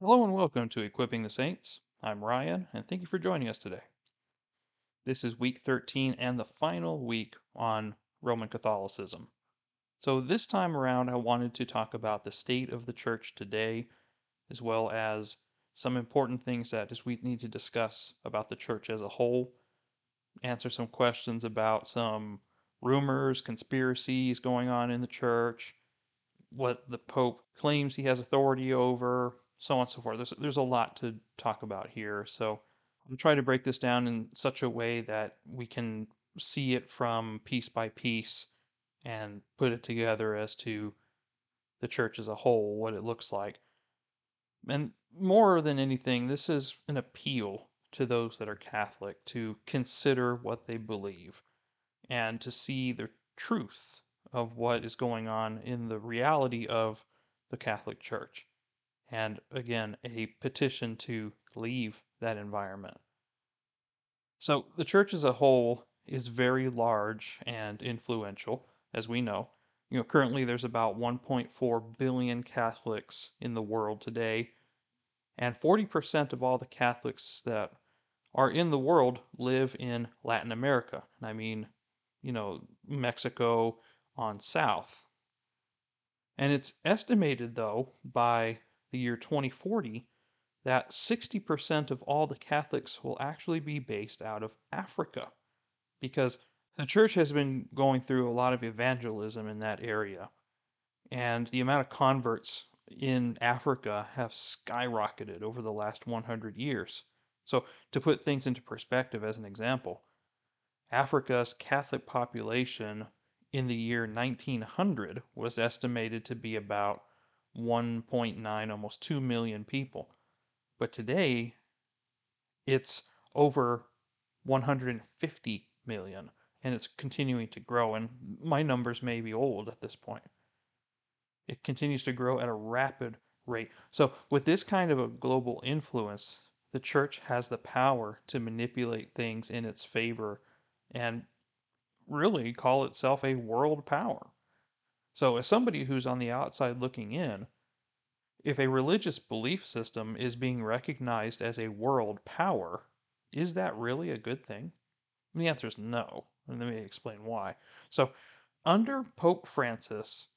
Hello and welcome to Equipping the Saints. I'm Ryan, and thank you for joining us today. This is week 13 and the final week on Roman Catholicism. So, this time around, I wanted to talk about the state of the church today, as well as some important things that we need to discuss about the church as a whole, answer some questions about some rumors, conspiracies going on in the church, what the Pope claims he has authority over, so on and so forth. There's there's a lot to talk about here. So I'll try to break this down in such a way that we can see it from piece by piece and put it together as to the church as a whole, what it looks like. And more than anything, this is an appeal to those that are Catholic to consider what they believe and to see the truth of what is going on in the reality of the Catholic Church and again, a petition to leave that environment. So the church as a whole is very large and influential, as we know. You know, currently there's about 1.4 billion Catholics in the world today, and 40% of all the Catholics that are in the world live in Latin America. And I mean, you know, Mexico on south. And it's estimated, though, by the year 2040 that 60% of all the Catholics will actually be based out of Africa because the church has been going through a lot of evangelism in that area. And the amount of converts in Africa have skyrocketed over the last 100 years. So, to put things into perspective, as an example, Africa's Catholic population in the year 1900 was estimated to be about 1.9, almost 2 million people. But today, it's over 150 million, and it's continuing to grow. And my numbers may be old at this point. It continues to grow at a rapid rate. So, with this kind of a global influence, the church has the power to manipulate things in its favor and really call itself a world power. So, as somebody who's on the outside looking in, if a religious belief system is being recognized as a world power, is that really a good thing? And the answer is no. And let me explain why. So, under Pope Francis,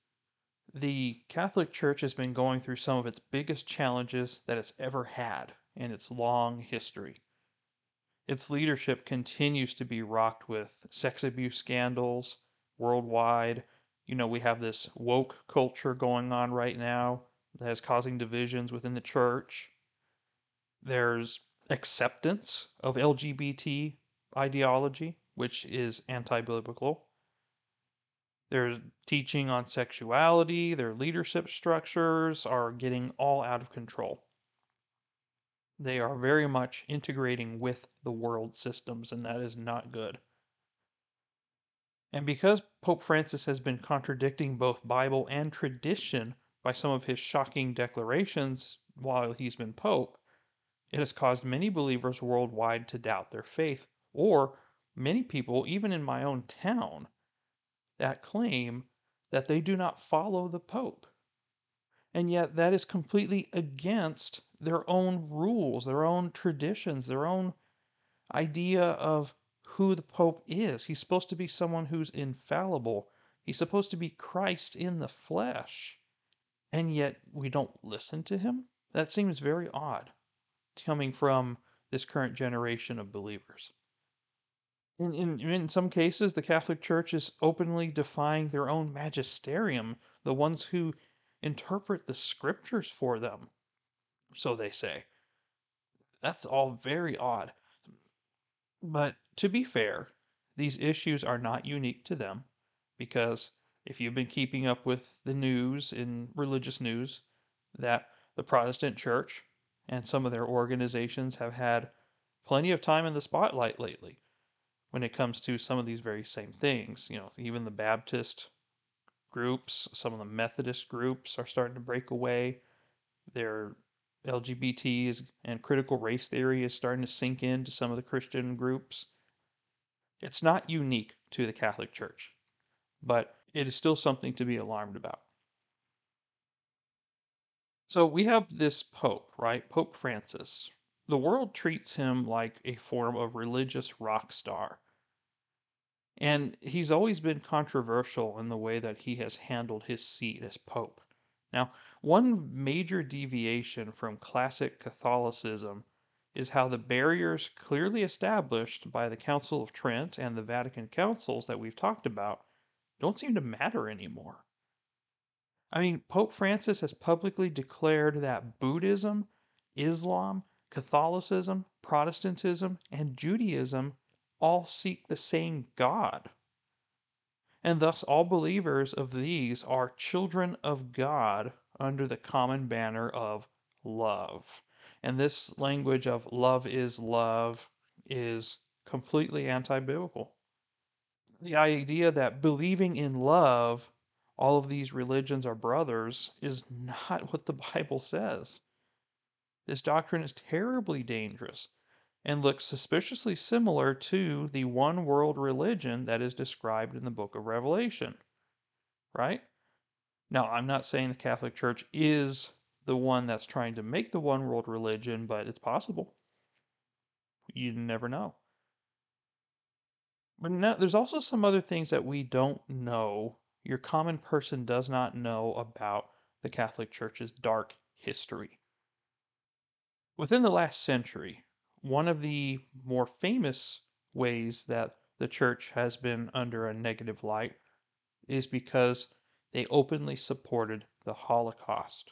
the Catholic Church has been going through some of its biggest challenges that it's ever had in its long history. Its leadership continues to be rocked with sex abuse scandals worldwide, you know, we have this woke culture going on right now that is causing divisions within the church. There's acceptance of LGBT ideology, which is anti biblical. There's teaching on sexuality, their leadership structures are getting all out of control. They are very much integrating with the world systems, and that is not good. And because Pope Francis has been contradicting both Bible and tradition by some of his shocking declarations while he's been Pope, it has caused many believers worldwide to doubt their faith, or many people, even in my own town, that claim that they do not follow the Pope. And yet, that is completely against their own rules, their own traditions, their own idea of who the Pope is. He's supposed to be someone who's infallible. He's supposed to be Christ in the flesh. And yet we don't listen to him? That seems very odd coming from this current generation of believers. In, in, in some cases, the Catholic Church is openly defying their own magisterium, the ones who interpret the scriptures for them, so they say. That's all very odd. But to be fair, these issues are not unique to them because if you've been keeping up with the news in religious news, that the Protestant Church and some of their organizations have had plenty of time in the spotlight lately when it comes to some of these very same things. You know, even the Baptist groups, some of the Methodist groups are starting to break away. Their LGBTs and critical race theory is starting to sink into some of the Christian groups. It's not unique to the Catholic Church, but it is still something to be alarmed about. So we have this Pope, right? Pope Francis. The world treats him like a form of religious rock star. And he's always been controversial in the way that he has handled his seat as Pope. Now, one major deviation from classic Catholicism is how the barriers clearly established by the Council of Trent and the Vatican Councils that we've talked about don't seem to matter anymore. I mean, Pope Francis has publicly declared that Buddhism, Islam, Catholicism, Protestantism, and Judaism all seek the same God. And thus, all believers of these are children of God under the common banner of love. And this language of love is love is completely anti biblical. The idea that believing in love all of these religions are brothers is not what the Bible says. This doctrine is terribly dangerous and looks suspiciously similar to the one world religion that is described in the book of Revelation. Right? Now, I'm not saying the Catholic Church is the one that's trying to make the one world religion, but it's possible. You never know. But now, there's also some other things that we don't know your common person does not know about the Catholic Church's dark history. Within the last century, one of the more famous ways that the church has been under a negative light is because they openly supported the Holocaust.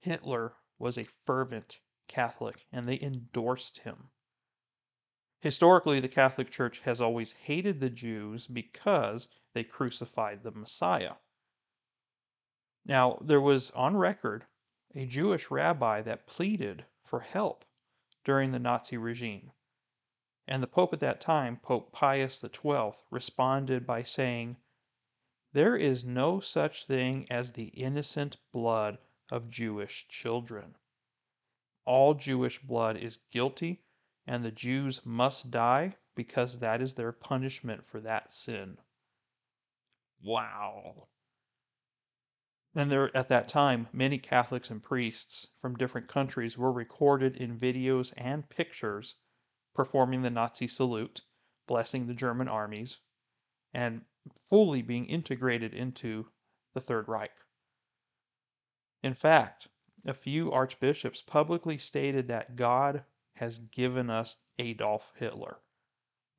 Hitler was a fervent Catholic and they endorsed him. Historically, the Catholic Church has always hated the Jews because they crucified the Messiah. Now, there was on record a Jewish rabbi that pleaded for help during the Nazi regime. And the Pope at that time, Pope Pius XII, responded by saying, There is no such thing as the innocent blood of Jewish children. All Jewish blood is guilty and the Jews must die because that is their punishment for that sin. Wow. And there, at that time, many Catholics and priests from different countries were recorded in videos and pictures performing the Nazi salute, blessing the German armies, and fully being integrated into the Third Reich. In fact, a few archbishops publicly stated that God has given us Adolf Hitler.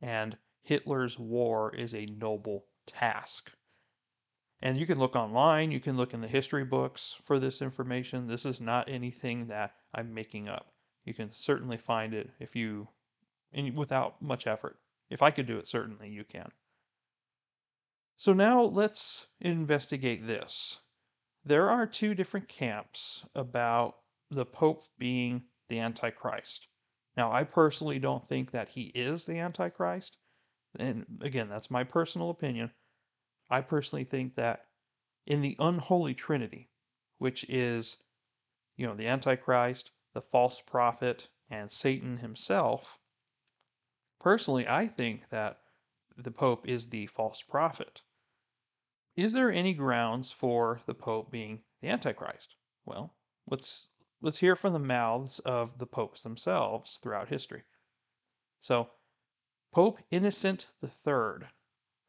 And Hitler's war is a noble task. And you can look online, you can look in the history books for this information. This is not anything that I'm making up. You can certainly find it if you, and without much effort. If I could do it, certainly you can. So now let's investigate this. There are two different camps about the Pope being the Antichrist. Now, I personally don't think that he is the Antichrist. And again, that's my personal opinion. I personally think that in the unholy trinity, which is, you know, the Antichrist, the false prophet, and Satan himself, personally, I think that the Pope is the false prophet. Is there any grounds for the Pope being the Antichrist? Well, let's let's hear from the mouths of the popes themselves throughout history. So, Pope Innocent III,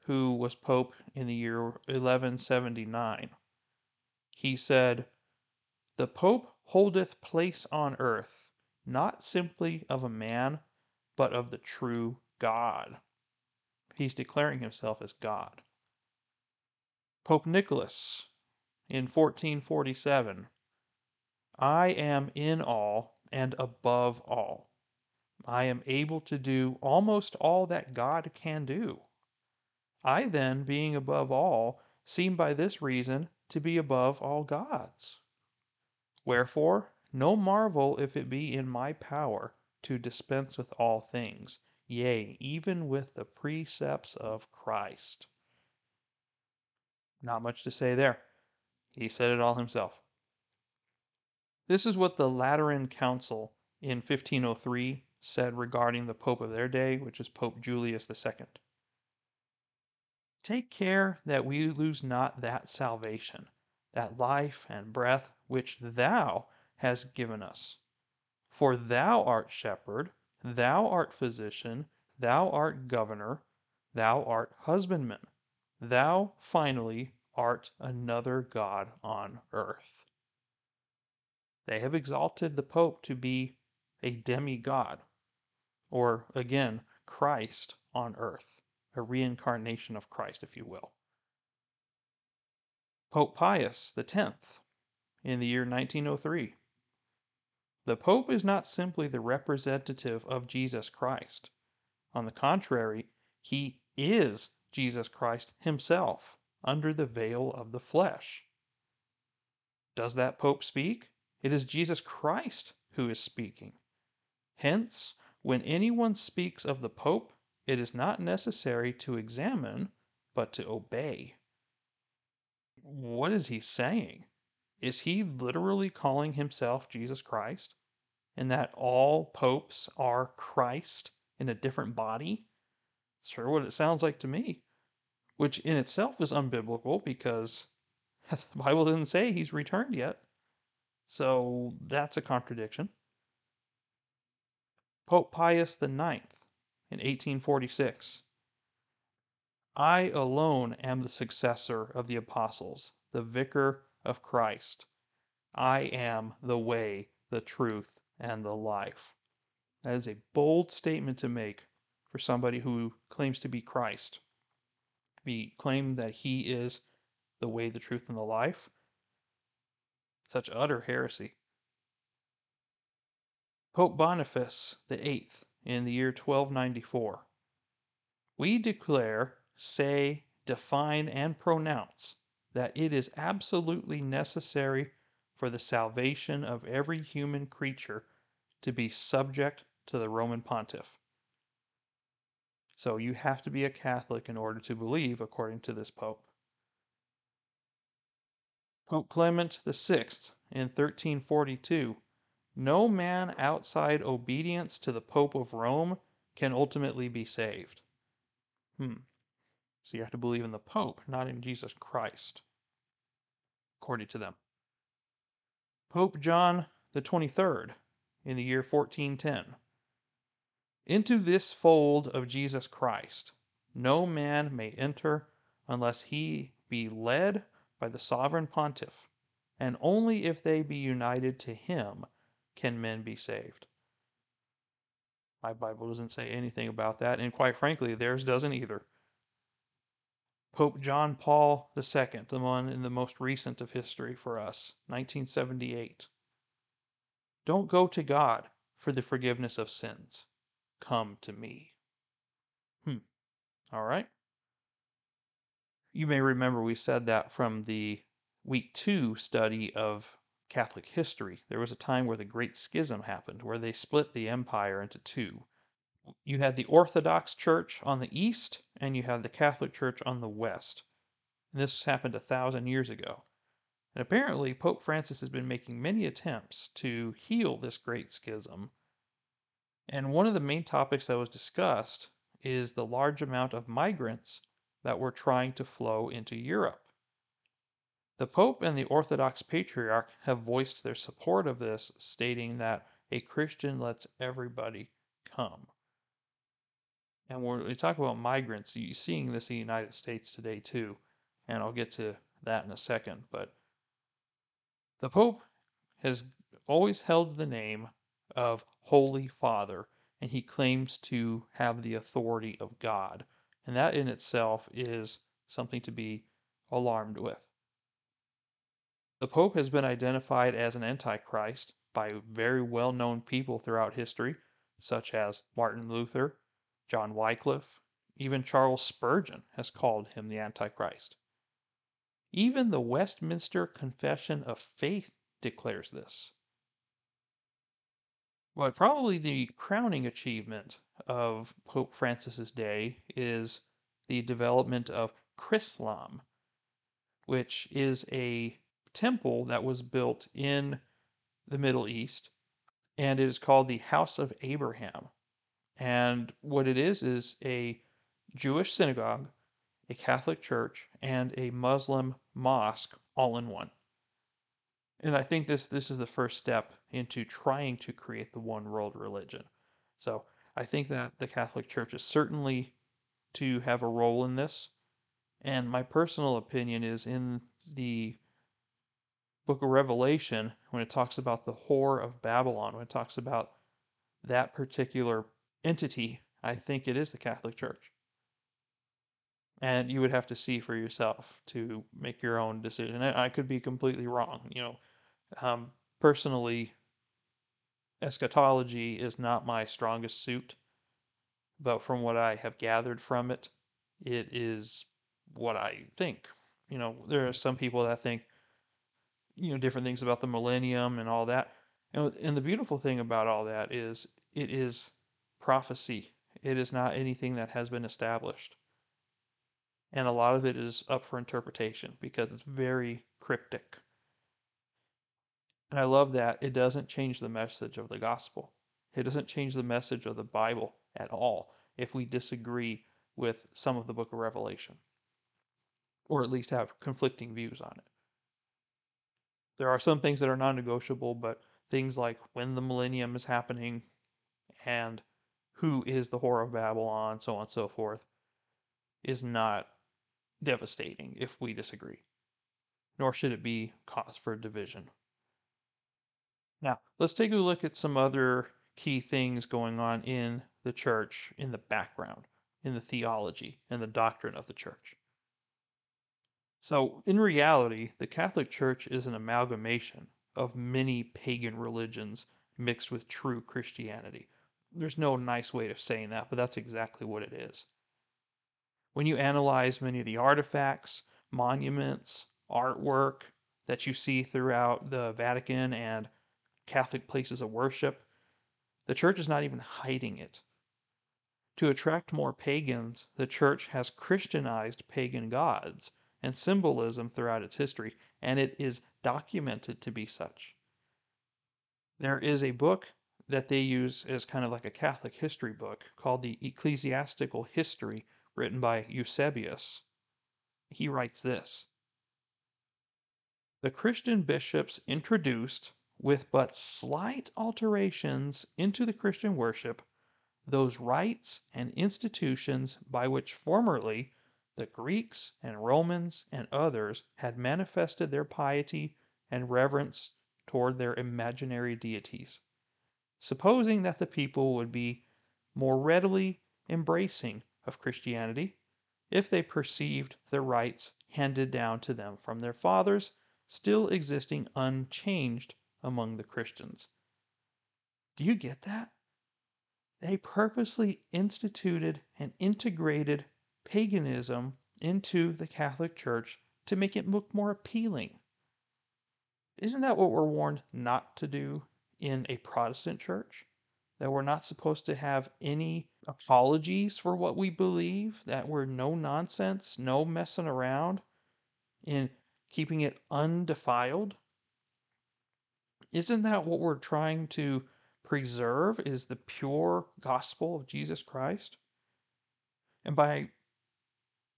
who was pope in the year 1179, he said, The pope holdeth place on earth, not simply of a man, but of the true God. He's declaring himself as God. Pope Nicholas in 1447 I am in all and above all. I am able to do almost all that God can do. I then, being above all, seem by this reason to be above all gods. Wherefore, no marvel if it be in my power to dispense with all things, yea, even with the precepts of Christ. Not much to say there. He said it all himself. This is what the Lateran Council in 1503 said regarding the Pope of their day, which is Pope Julius II. Take care that we lose not that salvation, that life and breath which thou hast given us. For thou art shepherd, thou art physician, thou art governor, thou art husbandman, thou finally art another God on earth. They have exalted the Pope to be a demigod, or again, Christ on earth, a reincarnation of Christ, if you will. Pope Pius X, in the year 1903. The Pope is not simply the representative of Jesus Christ. On the contrary, he is Jesus Christ himself under the veil of the flesh. Does that Pope speak? It is Jesus Christ who is speaking. Hence, when anyone speaks of the Pope, it is not necessary to examine, but to obey. What is he saying? Is he literally calling himself Jesus Christ? And that all popes are Christ in a different body? Sure, what it sounds like to me. Which in itself is unbiblical because the Bible didn't say he's returned yet. So that's a contradiction. Pope Pius IX in 1846. I alone am the successor of the apostles, the vicar of Christ. I am the way, the truth, and the life. That is a bold statement to make for somebody who claims to be Christ. Be claim that he is the way, the truth, and the life. Such utter heresy. Pope Boniface VIII in the year 1294. We declare, say, define, and pronounce that it is absolutely necessary for the salvation of every human creature to be subject to the Roman pontiff. So you have to be a Catholic in order to believe, according to this pope. Pope Clement VI in 1342 No man outside obedience to the Pope of Rome can ultimately be saved. Hmm. So you have to believe in the Pope, not in Jesus Christ, according to them. Pope John the 23rd in the year 1410. Into this fold of Jesus Christ no man may enter unless he be led by the sovereign pontiff, and only if they be united to him can men be saved. My Bible doesn't say anything about that, and quite frankly, theirs doesn't either. Pope John Paul II, the one in the most recent of history for us, 1978. Don't go to God for the forgiveness of sins. Come to me. Hmm. All right. You may remember we said that from the week two study of Catholic history. There was a time where the Great Schism happened, where they split the empire into two you had the Orthodox Church on the east, and you had the Catholic Church on the west. And this happened a thousand years ago. And apparently, Pope Francis has been making many attempts to heal this great schism. And one of the main topics that was discussed is the large amount of migrants that were trying to flow into Europe. The Pope and the Orthodox Patriarch have voiced their support of this, stating that a Christian lets everybody come. And when we talk about migrants, you're seeing this in the United States today too. And I'll get to that in a second. But the Pope has always held the name of Holy Father, and he claims to have the authority of God. And that in itself is something to be alarmed with. The Pope has been identified as an Antichrist by very well known people throughout history, such as Martin Luther, John Wycliffe, even Charles Spurgeon has called him the Antichrist. Even the Westminster Confession of Faith declares this. But probably the crowning achievement of Pope Francis's day is the development of Chrislam, which is a temple that was built in the Middle East, and it is called the House of Abraham. And what it is is a Jewish synagogue, a Catholic church, and a Muslim mosque all in one. And I think this this is the first step into trying to create the one world religion. So I think that the Catholic Church is certainly to have a role in this. And my personal opinion is in the book of Revelation, when it talks about the whore of Babylon, when it talks about that particular entity, I think it is the Catholic Church. And you would have to see for yourself to make your own decision. And I could be completely wrong. You know, um, personally, eschatology is not my strongest suit, but from what I have gathered from it, it is what I think. You know, there are some people that think, you know, different things about the millennium and all that. Know, and the beautiful thing about all that is it is prophecy. It is not anything that has been established. And a lot of it is up for interpretation because it's very cryptic. And I love that it doesn't change the message of the gospel. It doesn't change the message of the Bible at all if we disagree with some of the book of Revelation, or at least have conflicting views on it. There are some things that are non negotiable, but things like when the millennium is happening and who is the whore of Babylon, so on and so forth, is not devastating if we disagree. Nor should it be cause for division. Now, let's take a look at some other key things going on in the church in the background, in the theology and the doctrine of the church. So, in reality, the Catholic Church is an amalgamation of many pagan religions mixed with true Christianity. There's no nice way of saying that, but that's exactly what it is. When you analyze many of the artifacts, monuments, artwork that you see throughout the Vatican and Catholic places of worship. The church is not even hiding it. To attract more pagans, the church has Christianized pagan gods and symbolism throughout its history, and it is documented to be such. There is a book that they use as kind of like a Catholic history book called the Ecclesiastical History, written by Eusebius. He writes this The Christian bishops introduced with but slight alterations into the Christian worship those rites and institutions by which formerly the Greeks and Romans and others had manifested their piety and reverence toward their imaginary deities, supposing that the people would be more readily embracing of Christianity if they perceived the rites handed down to them from their fathers still existing unchanged among the Christians. Do you get that? They purposely instituted and integrated paganism into the Catholic Church to make it look more appealing. Isn't that what we're warned not to do in a Protestant church? That we're not supposed to have any apologies for what we believe, that we're no nonsense, no messing around in keeping it undefiled? Isn't that what we're trying to preserve is the pure gospel of Jesus Christ? And by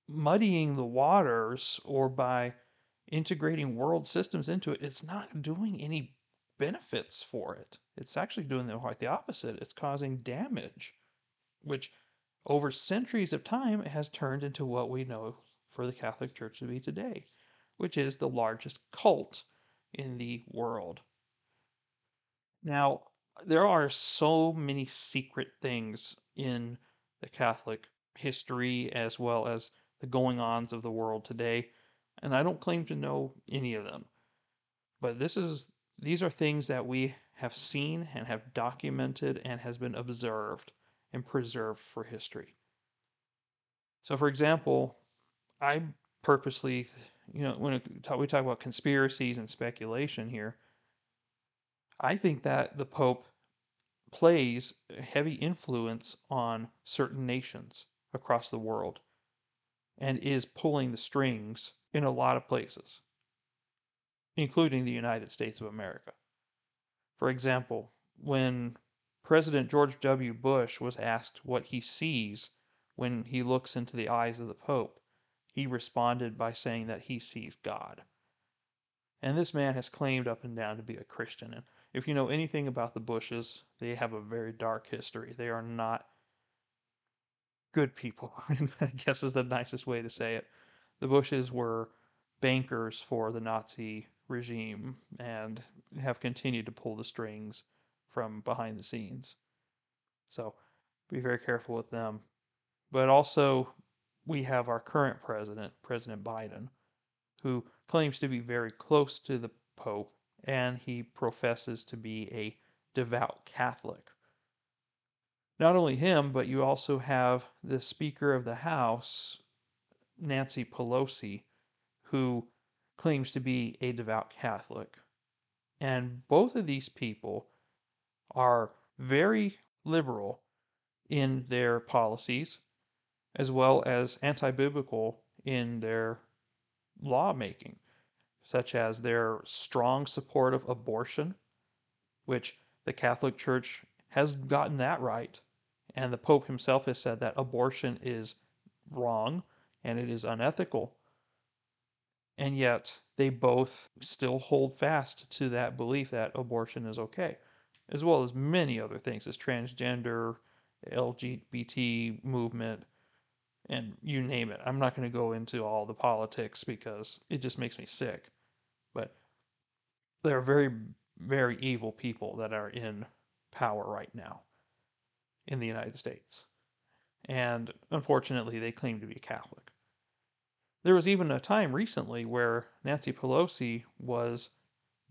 muddying the waters or by integrating world systems into it, it's not doing any benefits for it. It's actually doing the quite the opposite. It's causing damage, which over centuries of time has turned into what we know for the Catholic Church to be today, which is the largest cult in the world. Now, there are so many secret things in the Catholic history as well as the going ons of the world today, and I don't claim to know any of them. But this is these are things that we have seen and have documented and has been observed and preserved for history. So for example, I purposely, you know, when we talk about conspiracies and speculation here, I think that the Pope plays a heavy influence on certain nations across the world and is pulling the strings in a lot of places, including the United States of America. For example, when President George W. Bush was asked what he sees when he looks into the eyes of the Pope, he responded by saying that he sees God. And this man has claimed up and down to be a Christian. And if you know anything about the Bushes, they have a very dark history. They are not good people, I guess is the nicest way to say it. The Bushes were bankers for the Nazi regime and have continued to pull the strings from behind the scenes. So be very careful with them. But also, we have our current president, President Biden, who claims to be very close to the Pope and he professes to be a devout Catholic. Not only him, but you also have the Speaker of the House, Nancy Pelosi, who claims to be a devout Catholic. And both of these people are very liberal in their policies, as well as anti biblical in their lawmaking, such as their strong support of abortion, which the Catholic Church has gotten that right. And the Pope himself has said that abortion is wrong and it is unethical. And yet they both still hold fast to that belief that abortion is okay, as well as many other things, as transgender, LGBT movement, and you name it. I'm not going to go into all the politics because it just makes me sick. But there are very, very evil people that are in power right now in the United States. And unfortunately, they claim to be Catholic. There was even a time recently where Nancy Pelosi was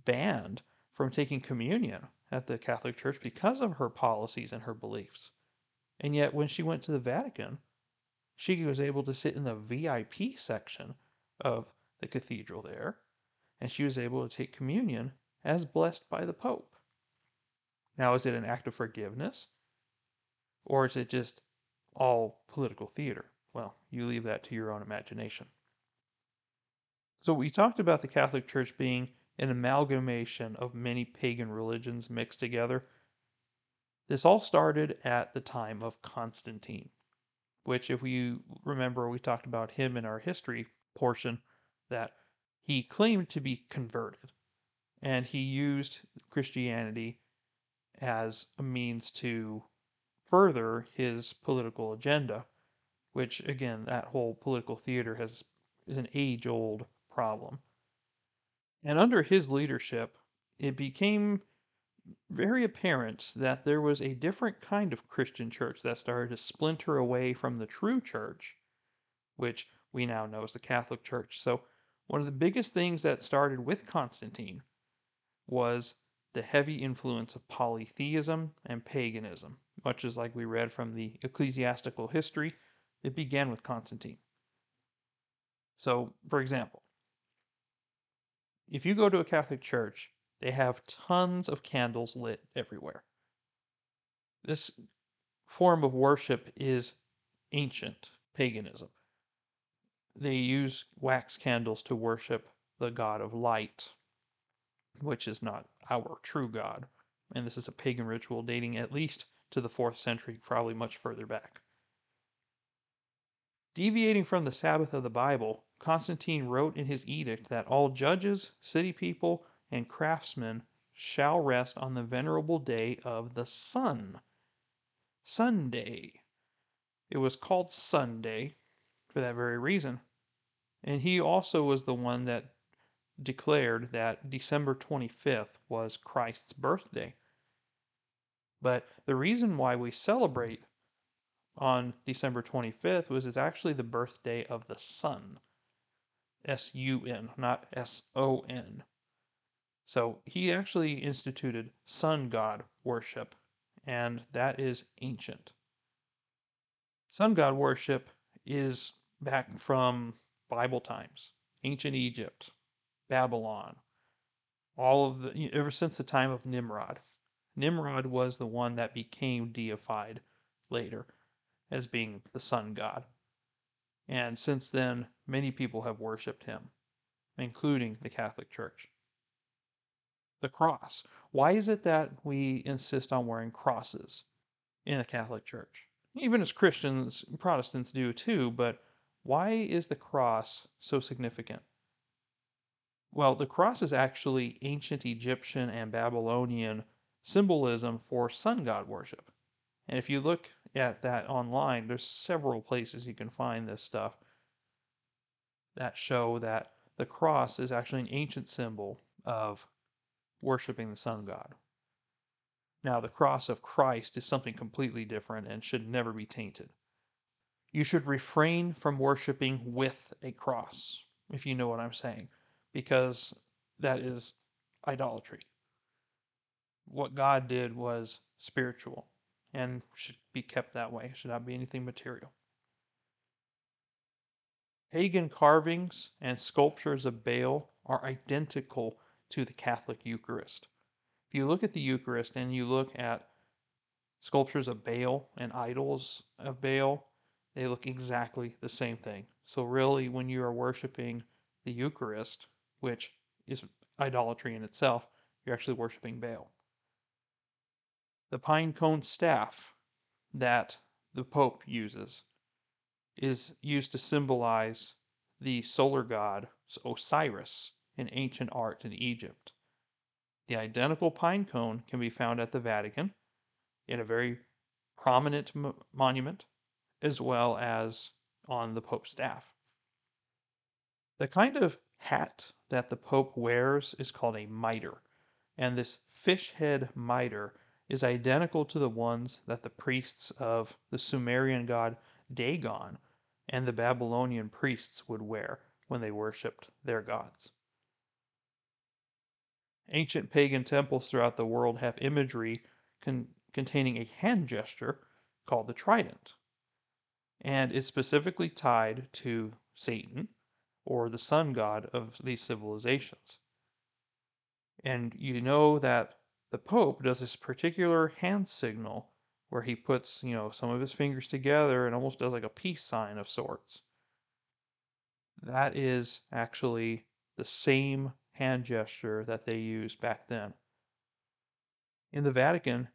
banned from taking communion at the Catholic Church because of her policies and her beliefs. And yet, when she went to the Vatican, she was able to sit in the VIP section of the cathedral there, and she was able to take communion as blessed by the Pope. Now, is it an act of forgiveness? Or is it just all political theater? Well, you leave that to your own imagination. So we talked about the Catholic Church being an amalgamation of many pagan religions mixed together. This all started at the time of Constantine, which, if we remember, we talked about him in our history portion, that he claimed to be converted and he used Christianity as a means to further his political agenda, which, again, that whole political theater has is an age old problem. And under his leadership, it became very apparent that there was a different kind of Christian church that started to splinter away from the true church, which we now know as the Catholic Church. So, one of the biggest things that started with Constantine was the heavy influence of polytheism and paganism. Much as like we read from the ecclesiastical history, it began with Constantine. So, for example, if you go to a Catholic church, they have tons of candles lit everywhere. This form of worship is ancient paganism. They use wax candles to worship the god of light, which is not our true god. And this is a pagan ritual dating at least to the 4th century, probably much further back. Deviating from the Sabbath of the Bible, Constantine wrote in his edict that all judges, city people, and craftsmen shall rest on the venerable day of the sun. Sunday. It was called Sunday for that very reason. And he also was the one that declared that December 25th was Christ's birthday. But the reason why we celebrate on December 25th was is actually the birthday of the sun. S U N, not S O N. So he actually instituted sun god worship, and that is ancient. Sun god worship is back from Bible times, ancient Egypt, Babylon, all of the ever since the time of Nimrod. Nimrod was the one that became deified later as being the sun god. And since then, many people have worshiped him, including the Catholic Church. The cross. Why is it that we insist on wearing crosses in the Catholic Church? Even as Christians, Protestants do too, but why is the cross so significant? Well, the cross is actually ancient Egyptian and Babylonian symbolism for sun god worship. And if you look at that online, there's several places you can find this stuff that show that the cross is actually an ancient symbol of worshiping the sun god. Now, the cross of Christ is something completely different and should never be tainted. You should refrain from worshiping with a cross, if you know what I'm saying, because that is idolatry. What God did was spiritual and should be kept that way, should not be anything material. Pagan carvings and sculptures of Baal are identical to the Catholic Eucharist. If you look at the Eucharist and you look at sculptures of Baal and idols of Baal, they look exactly the same thing. So, really, when you are worshiping the Eucharist, which is idolatry in itself, you're actually worshiping Baal. The pine cone staff that the Pope uses is used to symbolize the solar god Osiris in ancient art in Egypt. The identical pine cone can be found at the Vatican in a very prominent monument as well as on the Pope's staff. The kind of hat that the Pope wears is called a mitre, and this fish head mitre is identical to the ones that the priests of the Sumerian god Dagon and the Babylonian priests would wear when they worshipped their gods. Ancient pagan temples throughout the world have imagery con- containing a hand gesture called the trident and is specifically tied to Satan or the sun god of these civilizations. And you know that the Pope does this particular hand signal where he puts, you know, some of his fingers together and almost does like a peace sign of sorts. That is actually the same hand gesture that they used back then. In the Vatican,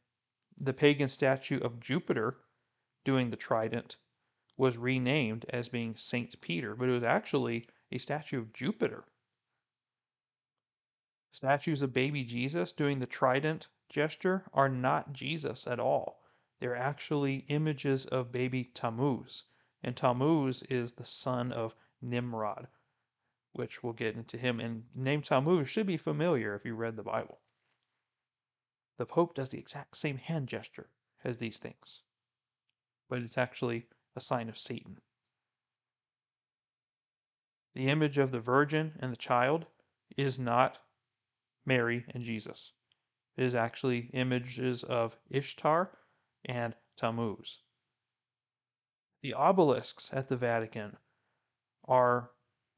the pagan statue of Jupiter doing the trident was renamed as being Saint Peter, but it was actually a statue of Jupiter. Statues of baby Jesus doing the trident gesture are not Jesus at all. They're actually images of baby Tammuz. And Tammuz is the son of Nimrod, which we'll get into him. And name Tammuz should be familiar if you read the Bible. The Pope does the exact same hand gesture as these things, but it's actually a sign of Satan. The image of the Virgin and the child is not Mary and Jesus. It is actually images of Ishtar and Tammuz. The obelisks at the Vatican are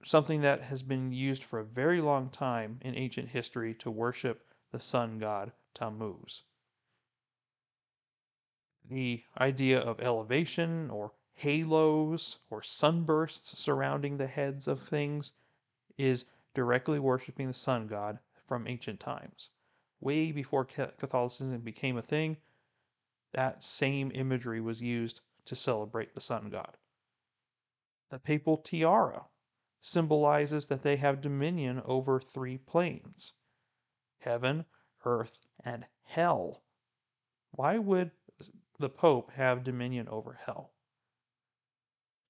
something that has been used for a very long time in ancient history to worship the sun god Tammuz. The idea of elevation or halos or sunbursts surrounding the heads of things is directly worshiping the sun god from ancient times. Way before Catholicism became a thing, that same imagery was used to celebrate the sun god. The papal tiara symbolizes that they have dominion over three planes heaven, earth, and hell. Why would the Pope have dominion over hell?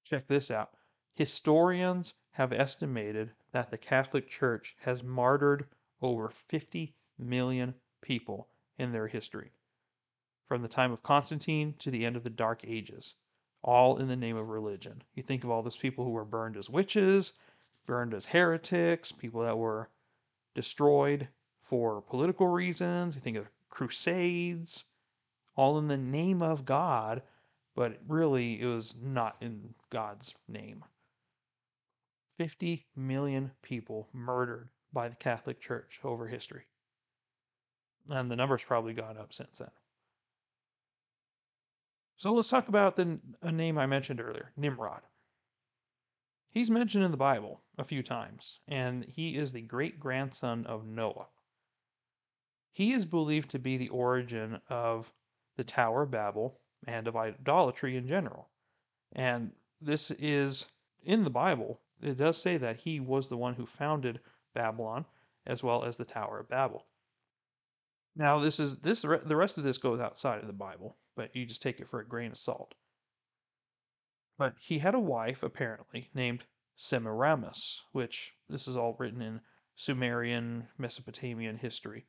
Check this out. Historians have estimated that the Catholic Church has martyred over 50 million people in their history, from the time of Constantine to the end of the Dark Ages, all in the name of religion. You think of all those people who were burned as witches, burned as heretics, people that were destroyed for political reasons. You think of crusades, all in the name of God but really it was not in God's name. 50 million people murdered by the Catholic Church over history. And the number's probably gone up since then. So let's talk about the a name I mentioned earlier, Nimrod. He's mentioned in the Bible a few times, and he is the great grandson of Noah. He is believed to be the origin of the Tower of Babel and of idolatry in general. And this is in the Bible. It does say that he was the one who founded Babylon, as well as the Tower of Babel. Now, this is this the rest of this goes outside of the Bible, but you just take it for a grain of salt. But he had a wife, apparently, named Semiramis, which this is all written in Sumerian, Mesopotamian history.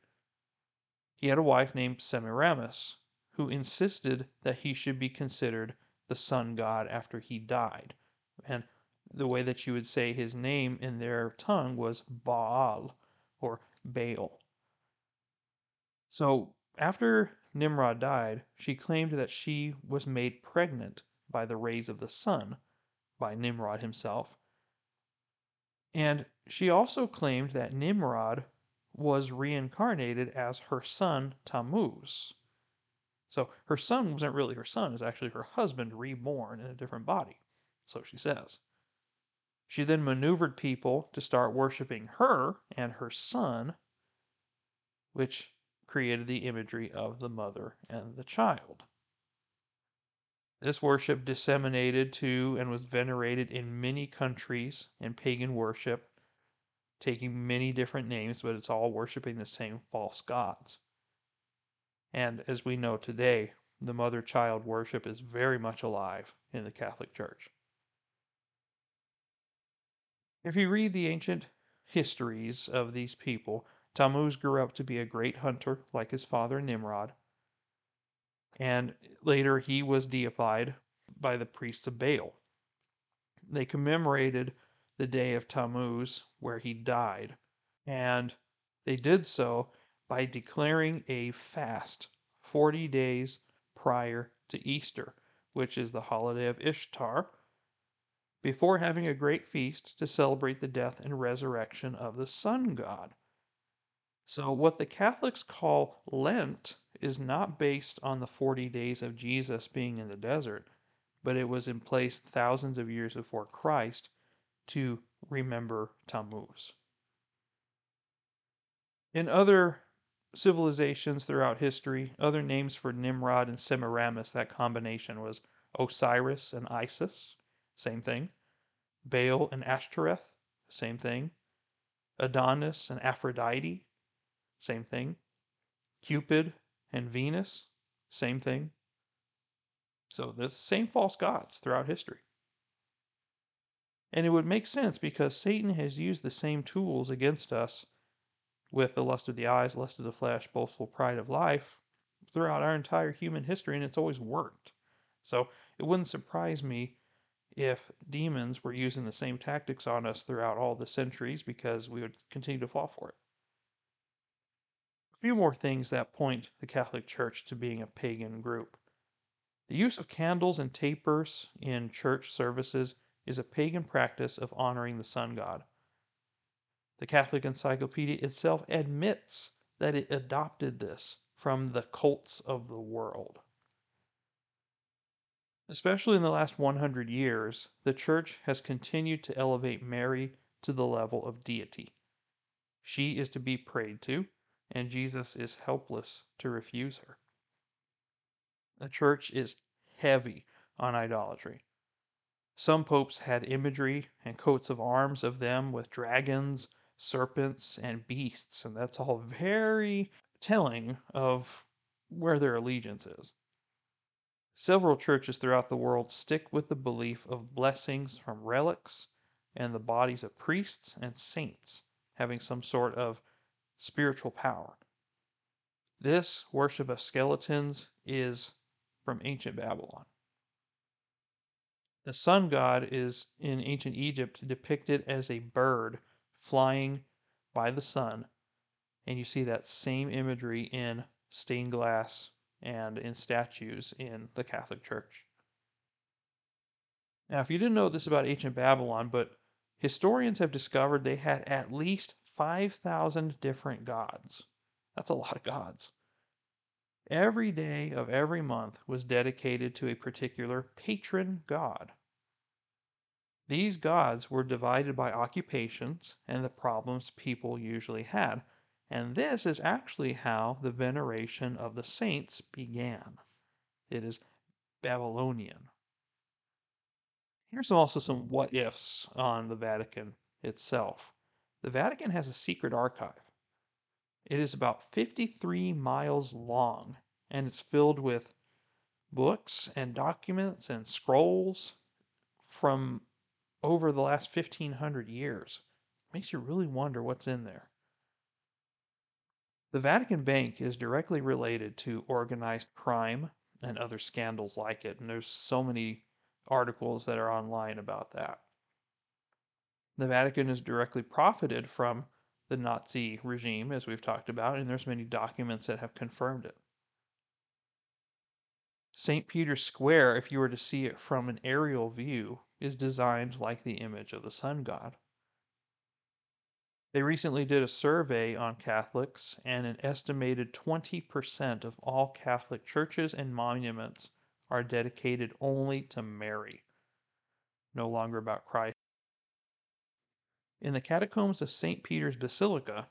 He had a wife named Semiramis, who insisted that he should be considered the sun god after he died. And the way that you would say his name in their tongue was Baal or Baal. So after Nimrod died, she claimed that she was made pregnant by the rays of the sun by Nimrod himself. And she also claimed that Nimrod was reincarnated as her son Tammuz. So her son wasn't really her son, it was actually her husband reborn in a different body. So she says. She then maneuvered people to start worshiping her and her son, which created the imagery of the mother and the child. This worship disseminated to and was venerated in many countries in pagan worship, taking many different names, but it's all worshiping the same false gods. And as we know today, the mother child worship is very much alive in the Catholic Church. If you read the ancient histories of these people, Tammuz grew up to be a great hunter like his father Nimrod and later he was deified by the priests of Baal. They commemorated the day of Tammuz where he died, and they did so by declaring a fast 40 days prior to Easter, which is the holiday of Ishtar, before having a great feast to celebrate the death and resurrection of the sun god. So, what the Catholics call Lent is not based on the 40 days of Jesus being in the desert, but it was in place thousands of years before Christ to remember Tammuz. In other civilizations throughout history, other names for Nimrod and Semiramis, that combination was Osiris and Isis, same thing. Baal and Ashtoreth, same thing. Adonis and Aphrodite, same thing. Cupid and Venus, same thing. So the same false gods throughout history. And it would make sense because Satan has used the same tools against us with the lust of the eyes, lust of the flesh, boastful pride of life throughout our entire human history, and it's always worked. So it wouldn't surprise me if demons were using the same tactics on us throughout all the centuries because we would continue to fall for it A few more things that point the Catholic Church to being a pagan group. The use of candles and tapers in church services is a pagan practice of honoring the sun god. The Catholic Encyclopedia itself admits that it adopted this from the cults of the world. Especially in the last 100 years, the Church has continued to elevate Mary to the level of deity. She is to be prayed to, and Jesus is helpless to refuse her. The church is heavy on idolatry. Some popes had imagery and coats of arms of them with dragons, serpents, and beasts, and that's all very telling of where their allegiance is. Several churches throughout the world stick with the belief of blessings from relics and the bodies of priests and saints having some sort of spiritual power. This worship of skeletons is from ancient Babylon. The sun god is in ancient Egypt depicted as a bird flying by the sun, and you see that same imagery in stained glass and in statues in the Catholic Church. Now, if you didn't know this about ancient Babylon, but historians have discovered they had at least 5,000 different gods. That's a lot of gods. Every day of every month was dedicated to a particular patron god. These gods were divided by occupations and the problems people usually had, and this is actually how the veneration of the saints began. It is Babylonian. Here's also some what ifs on the Vatican itself. the Vatican has a secret archive. It is about 53 miles long and it's filled with books and documents and scrolls from over the last 1500 years. Makes you really wonder what's in there. The Vatican Bank is directly related to organized crime and other scandals like it, and there's so many articles that are online about that. The Vatican has directly profited from the Nazi regime, as we've talked about, and there's many documents that have confirmed it. St. Peter's Square, if you were to see it from an aerial view, is designed like the image of the sun god. They recently did a survey on Catholics, and an estimated 20% of all Catholic churches and monuments are dedicated only to Mary, no longer about Christ. In the catacombs of St. Peter's Basilica,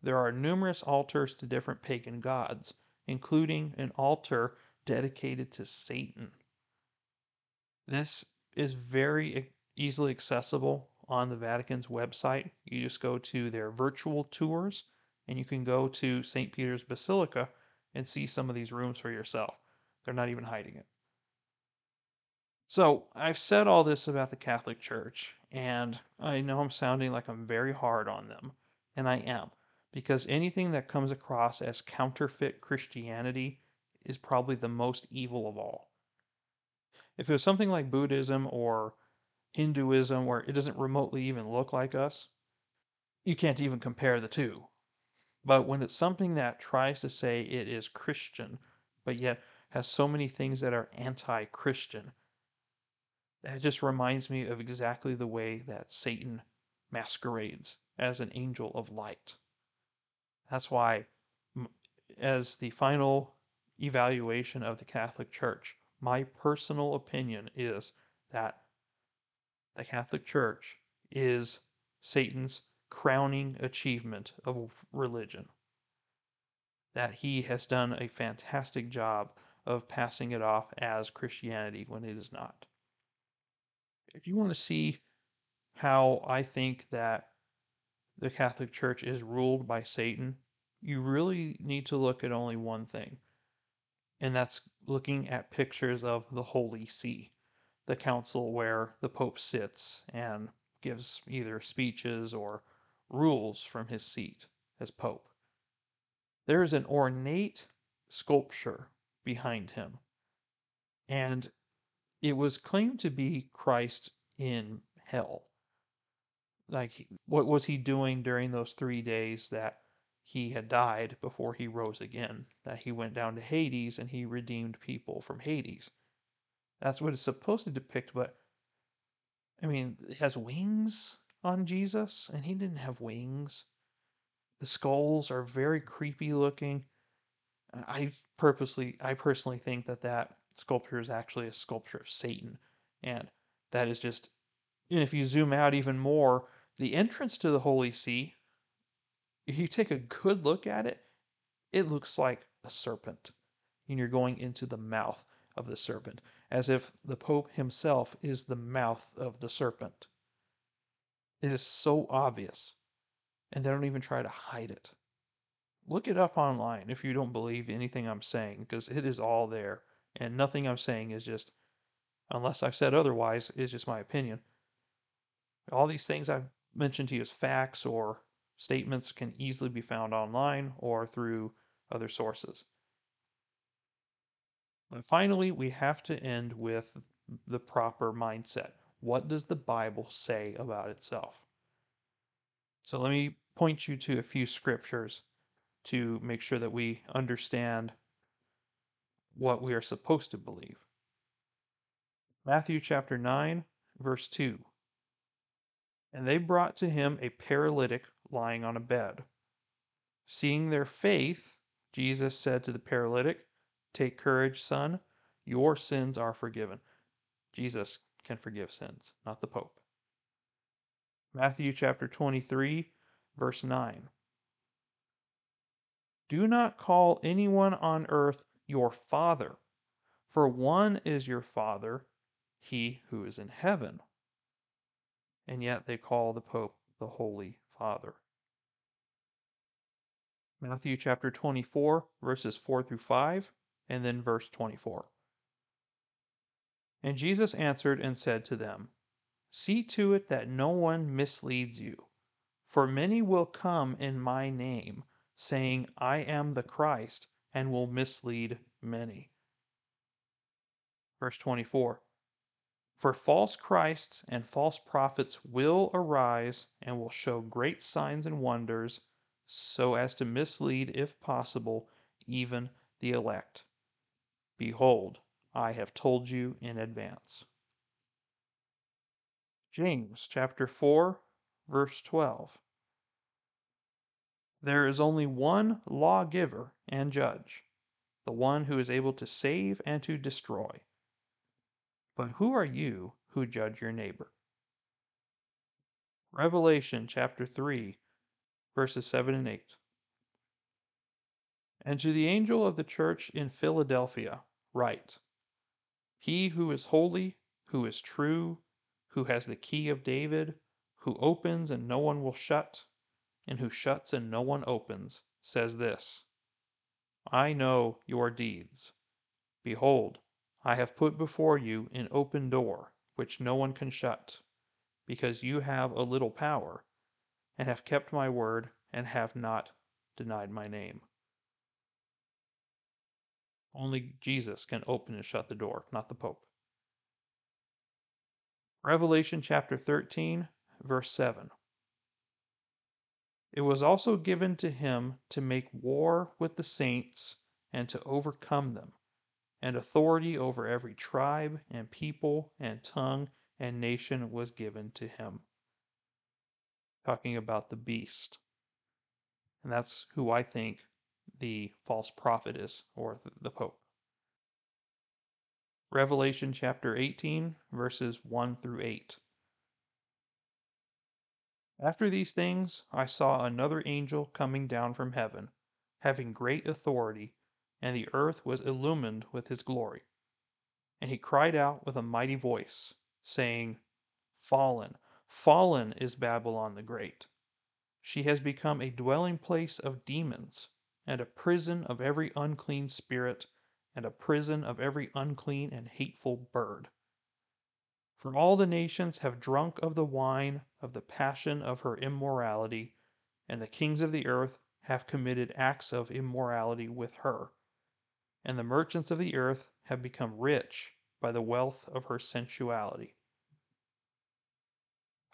there are numerous altars to different pagan gods, including an altar dedicated to Satan. This is very easily accessible on the Vatican's website. You just go to their virtual tours and you can go to St. Peter's Basilica and see some of these rooms for yourself. They're not even hiding it. So, I've said all this about the Catholic Church, and I know I'm sounding like I'm very hard on them, and I am, because anything that comes across as counterfeit Christianity is probably the most evil of all. If it was something like Buddhism or Hinduism where it doesn't remotely even look like us, you can't even compare the two. But when it's something that tries to say it is Christian, but yet has so many things that are anti Christian, that just reminds me of exactly the way that Satan masquerades as an angel of light. That's why, as the final evaluation of the Catholic Church, my personal opinion is that the Catholic Church is Satan's crowning achievement of religion. That he has done a fantastic job of passing it off as Christianity when it is not. If you want to see how I think that the Catholic Church is ruled by Satan, you really need to look at only one thing, and that's looking at pictures of the Holy See the council where the Pope sits and gives either speeches or rules from his seat as Pope. There is an ornate sculpture behind him, and it was claimed to be Christ in hell. Like, what was he doing during those three days that he had died before he rose again? That he went down to Hades and he redeemed people from Hades. That's what it's supposed to depict, but I mean, it has wings on Jesus, and he didn't have wings. The skulls are very creepy looking. I purposely, I personally think that that sculpture is actually a sculpture of Satan, and that is just. And if you zoom out even more, the entrance to the Holy See, if you take a good look at it, it looks like a serpent, and you're going into the mouth of the serpent as if the Pope himself is the mouth of the serpent. It is so obvious, and they don't even try to hide it. Look it up online if you don't believe anything I'm saying, because it is all there, and nothing I'm saying is just, unless I've said otherwise, is just my opinion. All these things I've mentioned to you as facts or statements can easily be found online or through other sources. And finally, we have to end with the proper mindset. What does the Bible say about itself? So let me point you to a few scriptures to make sure that we understand what we are supposed to believe. Matthew chapter 9, verse 2. And they brought to him a paralytic lying on a bed. Seeing their faith, Jesus said to the paralytic, Take courage, son. Your sins are forgiven. Jesus can forgive sins, not the Pope. Matthew chapter 23, verse 9. Do not call anyone on earth your father, for one is your father, he who is in heaven. And yet they call the Pope the Holy Father. Matthew chapter 24, verses 4 through 5, and then verse 24. And Jesus answered and said to them, See to it that no one misleads you. For many will come in my name, saying, I am the Christ, and will mislead many. Verse 24 For false Christs and false prophets will arise and will show great signs and wonders, so as to mislead, if possible, even the elect. Behold, I have told you in advance. James chapter 4, verse 12. There is only one lawgiver and judge, the one who is able to save and to destroy. But who are you who judge your neighbor? Revelation chapter 3, verses 7 and 8. And to the angel of the church in Philadelphia, write He who is holy, who is true, who has the key of David, who opens and no one will shut, and who shuts and no one opens, says this I know your deeds. Behold, I have put before you an open door, which no one can shut, because you have a little power, and have kept my word, and have not denied my name. Only Jesus can open and shut the door, not the Pope. Revelation chapter 13, verse 7. It was also given to him to make war with the saints and to overcome them, and authority over every tribe and people and tongue and nation was given to him. Talking about the beast. And that's who I think the false prophet is, or the Pope. Revelation chapter 18, verses 1 through 8. After these things, I saw another angel coming down from heaven, having great authority, and the earth was illumined with his glory. And he cried out with a mighty voice, saying, Fallen, fallen is Babylon the Great. She has become a dwelling place of demons, and a prison of every unclean spirit and a prison of every unclean and hateful bird. For all the nations have drunk of the wine of the passion of her immorality, and the kings of the earth have committed acts of immorality with her, and the merchants of the earth have become rich by the wealth of her sensuality.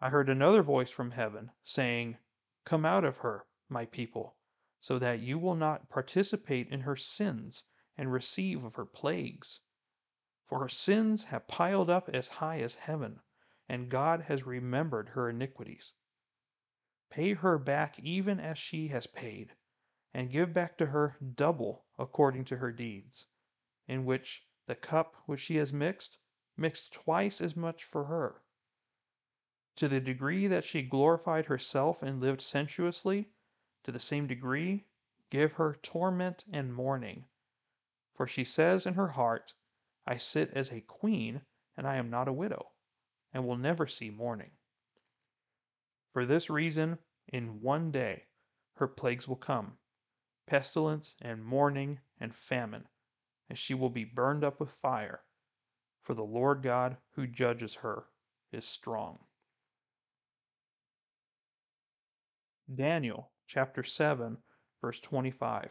I heard another voice from heaven, saying, Come out of her, my people, so that you will not participate in her sins and receive of her plagues. For her sins have piled up as high as heaven, and God has remembered her iniquities. Pay her back even as she has paid, and give back to her double according to her deeds, in which the cup which she has mixed, mixed twice as much for her. To the degree that she glorified herself and lived sensuously, to the same degree give her torment and mourning for she says in her heart, I sit as a queen, and I am not a widow, and will never see mourning. For this reason, in one day, her plagues will come pestilence, and mourning, and famine, and she will be burned up with fire, for the Lord God who judges her is strong. Daniel chapter 7, verse 25.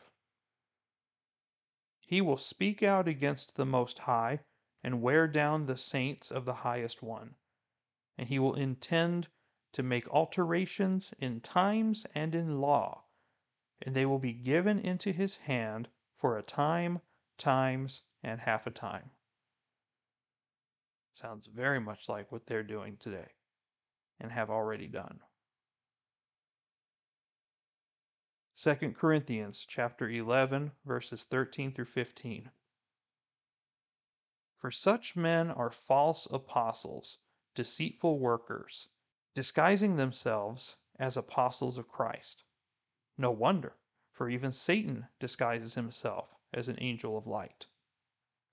He will speak out against the Most High, and wear down the saints of the Highest One. And he will intend to make alterations in times and in law, and they will be given into his hand for a time, times, and half a time. Sounds very much like what they're doing today and have already done. 2 Corinthians chapter 11 verses 13 through 15. For such men are false apostles, deceitful workers, disguising themselves as apostles of Christ. No wonder, for even Satan disguises himself as an angel of light.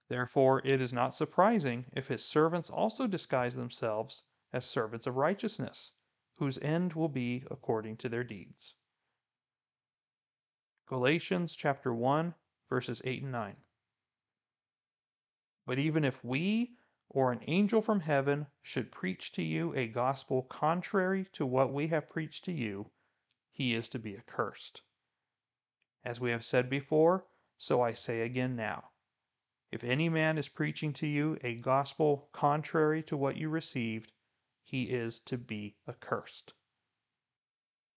Therefore, it is not surprising if his servants also disguise themselves as servants of righteousness, whose end will be according to their deeds. Galatians chapter 1, verses 8 and 9. But even if we or an angel from heaven should preach to you a gospel contrary to what we have preached to you, he is to be accursed. As we have said before, so I say again now. If any man is preaching to you a gospel contrary to what you received, he is to be accursed.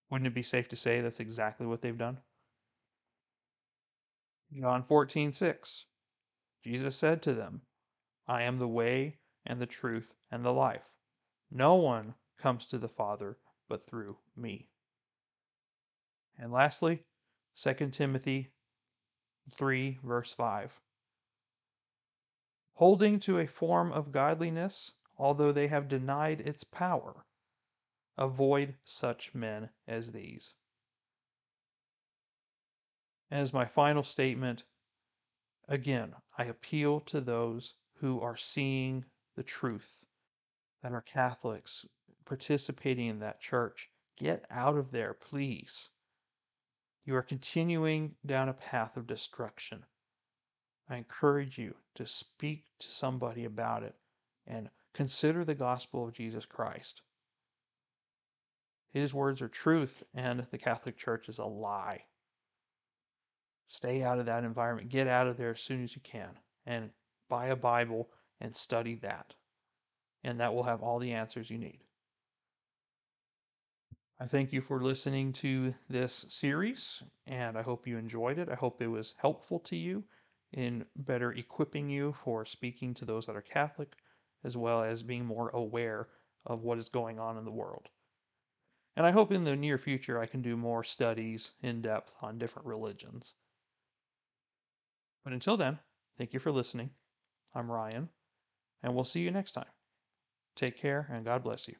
Wouldn't it be safe to say that's exactly what they've done? John 14, 6. Jesus said to them, I am the way and the truth and the life. No one comes to the Father but through me. And lastly, 2 Timothy 3, verse 5 holding to a form of godliness, although they have denied its power. Avoid such men as these. As my final statement, again, I appeal to those who are seeing the truth, that are Catholics, participating in that church. Get out of there, please. You are continuing down a path of destruction. I encourage you to speak to somebody about it and consider the gospel of Jesus Christ. His words are truth, and the Catholic Church is a lie. Stay out of that environment. Get out of there as soon as you can and buy a Bible and study that. And that will have all the answers you need. I thank you for listening to this series, and I hope you enjoyed it. I hope it was helpful to you in better equipping you for speaking to those that are Catholic, as well as being more aware of what is going on in the world. And I hope in the near future I can do more studies in depth on different religions. But until then, thank you for listening. I'm Ryan, and we'll see you next time. Take care, and God bless you.